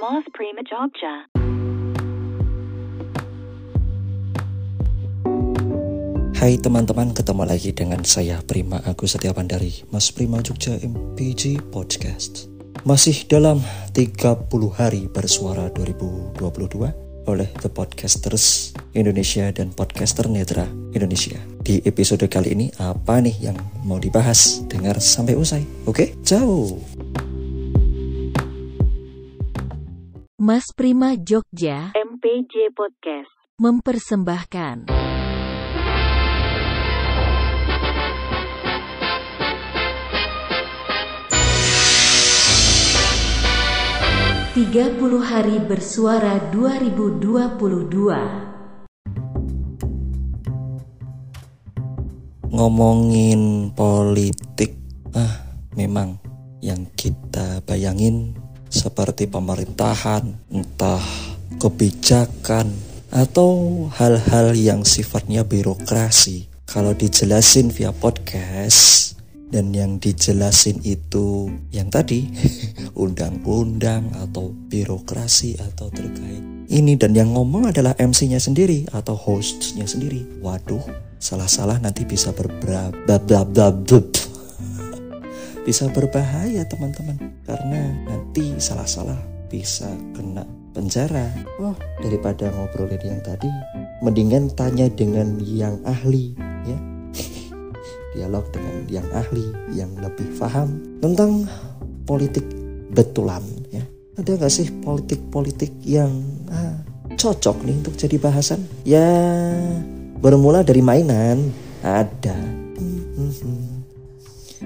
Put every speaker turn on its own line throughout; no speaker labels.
Mas Prima Jogja.
Hai teman-teman, ketemu lagi dengan saya Prima Agus Setiawan dari Mas Prima Jogja MPG Podcast. Masih dalam 30 hari bersuara 2022 oleh The Podcasters Indonesia dan Podcaster Netra Indonesia. Di episode kali ini apa nih yang mau dibahas? Dengar sampai usai. Oke, jauh.
Mas Prima Jogja
MPJ Podcast.
mempersembahkan Tiga puluh hari bersuara 2022
Ngomongin politik, ah memang yang kita bayangin seperti pemerintahan, entah kebijakan, atau hal-hal yang sifatnya birokrasi. Kalau dijelasin via podcast, dan yang dijelasin itu yang tadi undang-undang atau birokrasi atau terkait ini dan yang ngomong adalah MC-nya sendiri atau hostnya sendiri. Waduh, salah-salah nanti bisa bisa berbahaya teman-teman karena nanti salah-salah bisa kena penjara. Wah, daripada ngobrolin yang tadi, mendingan tanya dengan yang ahli ya. Dialog dengan yang ahli yang lebih paham tentang politik betulan ya. Ada nggak sih politik-politik yang ah, cocok nih untuk jadi bahasan? Ya bermula dari mainan. Ada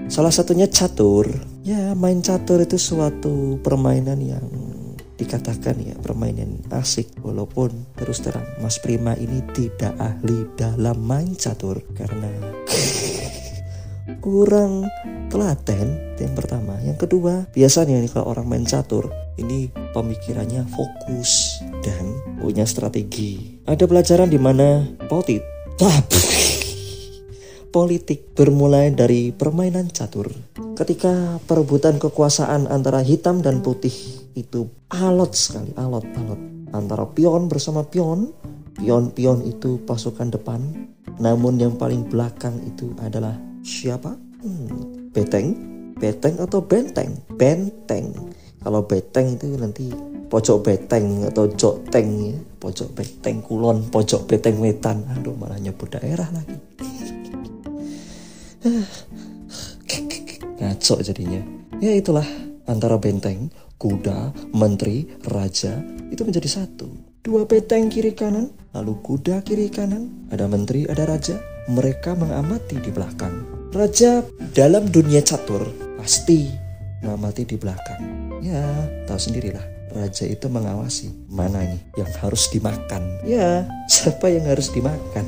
salah satunya catur. Ya main catur itu suatu permainan yang dikatakan ya permainan asik. Walaupun terus terang Mas Prima ini tidak ahli dalam main catur karena kurang telaten yang pertama. Yang kedua biasanya nih kalau orang main catur ini pemikirannya fokus dan punya strategi. Ada pelajaran di mana politik politik bermulai dari permainan catur. Ketika perebutan kekuasaan antara hitam dan putih itu alot sekali alot alot. Antara pion bersama pion pion-pion itu pasukan depan. Namun yang paling belakang itu adalah siapa? Hmm, beteng. Beteng atau benteng? Benteng. Kalau beteng itu nanti pojok beteng atau joteng ya. Pojok beteng kulon pojok beteng wetan. Aduh malah nyebut daerah lagi ngaco jadinya. Ya itulah antara benteng kuda menteri raja itu menjadi satu. Dua beteng kiri kanan lalu kuda kiri kanan. Ada menteri ada raja. Mereka mengamati di belakang. Raja dalam dunia catur pasti mengamati di belakang. Ya tahu sendirilah raja itu mengawasi mana ini yang harus dimakan. Ya siapa yang harus dimakan?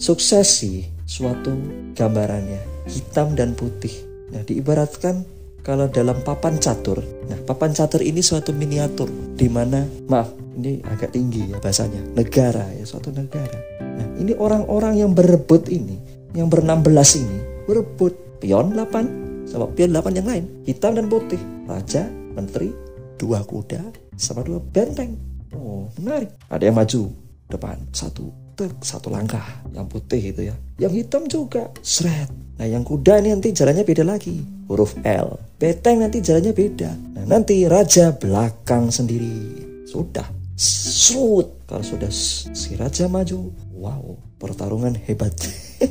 Suksesi suatu gambarannya hitam dan putih. Nah, diibaratkan kalau dalam papan catur. Nah, papan catur ini suatu miniatur di mana maaf, ini agak tinggi ya bahasanya. Negara ya, suatu negara. Nah, ini orang-orang yang berebut ini, yang ber-16 ini berebut pion 8 sama pion 8 yang lain, hitam dan putih. Raja, menteri, dua kuda sama dua benteng. Oh, menarik. Ada yang maju depan satu satu langkah yang putih itu ya. Yang hitam juga seret. Nah yang kuda ini nanti jalannya beda lagi. Huruf L. Beteng nanti jalannya beda. Nah nanti raja belakang sendiri. Sudah. Serut kalau sudah si raja maju wow pertarungan hebat.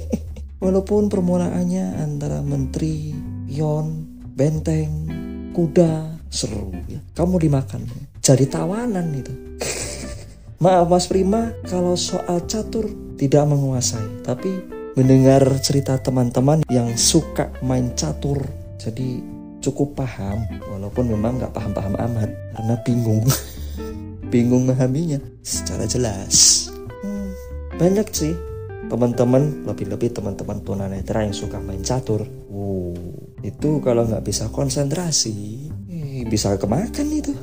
Walaupun permulaannya antara menteri pion benteng kuda seru ya. Kamu dimakan jadi tawanan itu Maaf Mas Prima kalau soal catur tidak menguasai, tapi mendengar cerita teman-teman yang suka main catur, jadi cukup paham, walaupun memang nggak paham-paham amat karena bingung, bingung memahaminya secara jelas. Hmm, banyak sih teman-teman, lebih-lebih teman-teman tunanetra yang suka main catur. Wow, itu kalau nggak bisa konsentrasi, eh, bisa kemakan itu,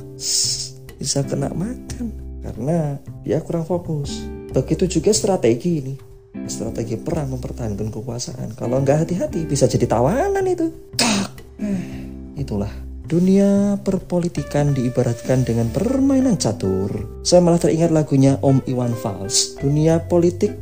bisa kena makan karena dia kurang fokus. Begitu juga strategi ini. Strategi perang mempertahankan kekuasaan. Kalau nggak hati-hati bisa jadi tawanan itu. Itulah Dunia perpolitikan diibaratkan dengan permainan catur. Saya malah teringat lagunya Om Iwan Fals. Dunia politik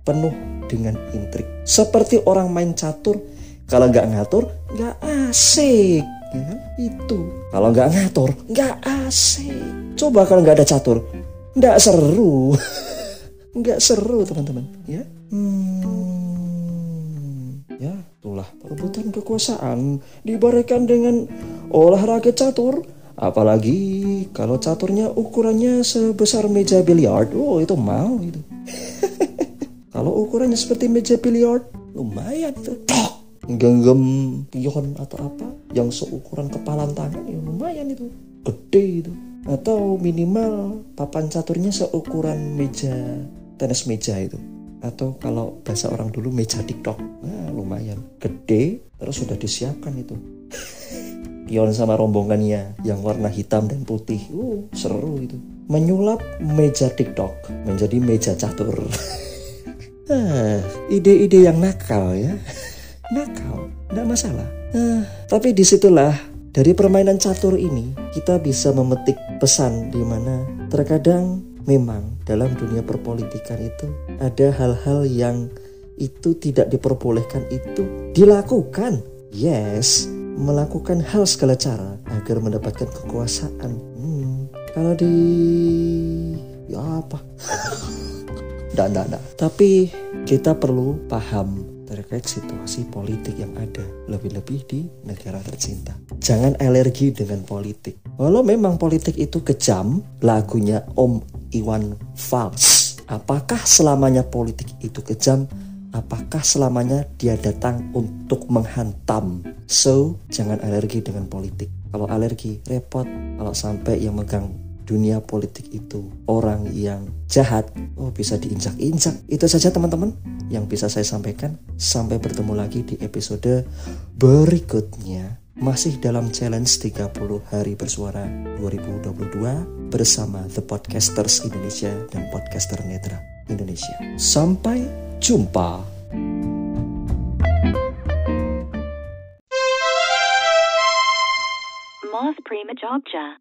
penuh dengan intrik. Seperti orang main catur, kalau nggak ngatur, nggak asik. Ya? Itu. Kalau nggak ngatur, nggak asik. Coba kalau nggak ada catur, nggak seru. nggak seru teman-teman. Ya. Hmm, ya, itulah perebutan kekuasaan diibaratkan dengan olahraga catur. Apalagi kalau caturnya ukurannya sebesar meja biliar, oh itu mau itu. kalau ukurannya seperti meja biliar, lumayan itu. Genggam pion atau apa yang seukuran kepalan tangan ya lumayan itu. Gede itu. Atau minimal papan caturnya seukuran meja tenis meja itu. Atau kalau bahasa orang dulu meja TikTok. Nah lumayan. Gede terus sudah disiapkan itu. Pion sama rombongannya yang warna hitam dan putih. Uh seru itu. Menyulap meja TikTok menjadi meja catur. Ah, ide-ide yang nakal ya nakal tidak masalah ah, tapi di situlah dari permainan catur ini kita bisa memetik pesan di mana terkadang memang dalam dunia perpolitikan itu ada hal-hal yang itu tidak diperbolehkan itu dilakukan. Yes, melakukan hal segala cara agar mendapatkan kekuasaan. Hmm, kalau di ya apa? Nggak, nggak, nggak. Tapi kita perlu paham terkait situasi politik yang ada lebih-lebih di negara tercinta. Jangan alergi dengan politik. Walau memang politik itu kejam, lagunya Om Iwan Fals. Apakah selamanya politik itu kejam? Apakah selamanya dia datang untuk menghantam? So, jangan alergi dengan politik. Kalau alergi, repot. Kalau sampai yang megang dunia politik itu orang yang jahat, oh bisa diinjak-injak. Itu saja teman-teman yang bisa saya sampaikan. Sampai bertemu lagi di episode berikutnya. Masih dalam challenge 30 hari bersuara 2022 bersama The Podcasters Indonesia dan Podcaster Netra Indonesia. Sampai jumpa.
Moth Prima Jogja.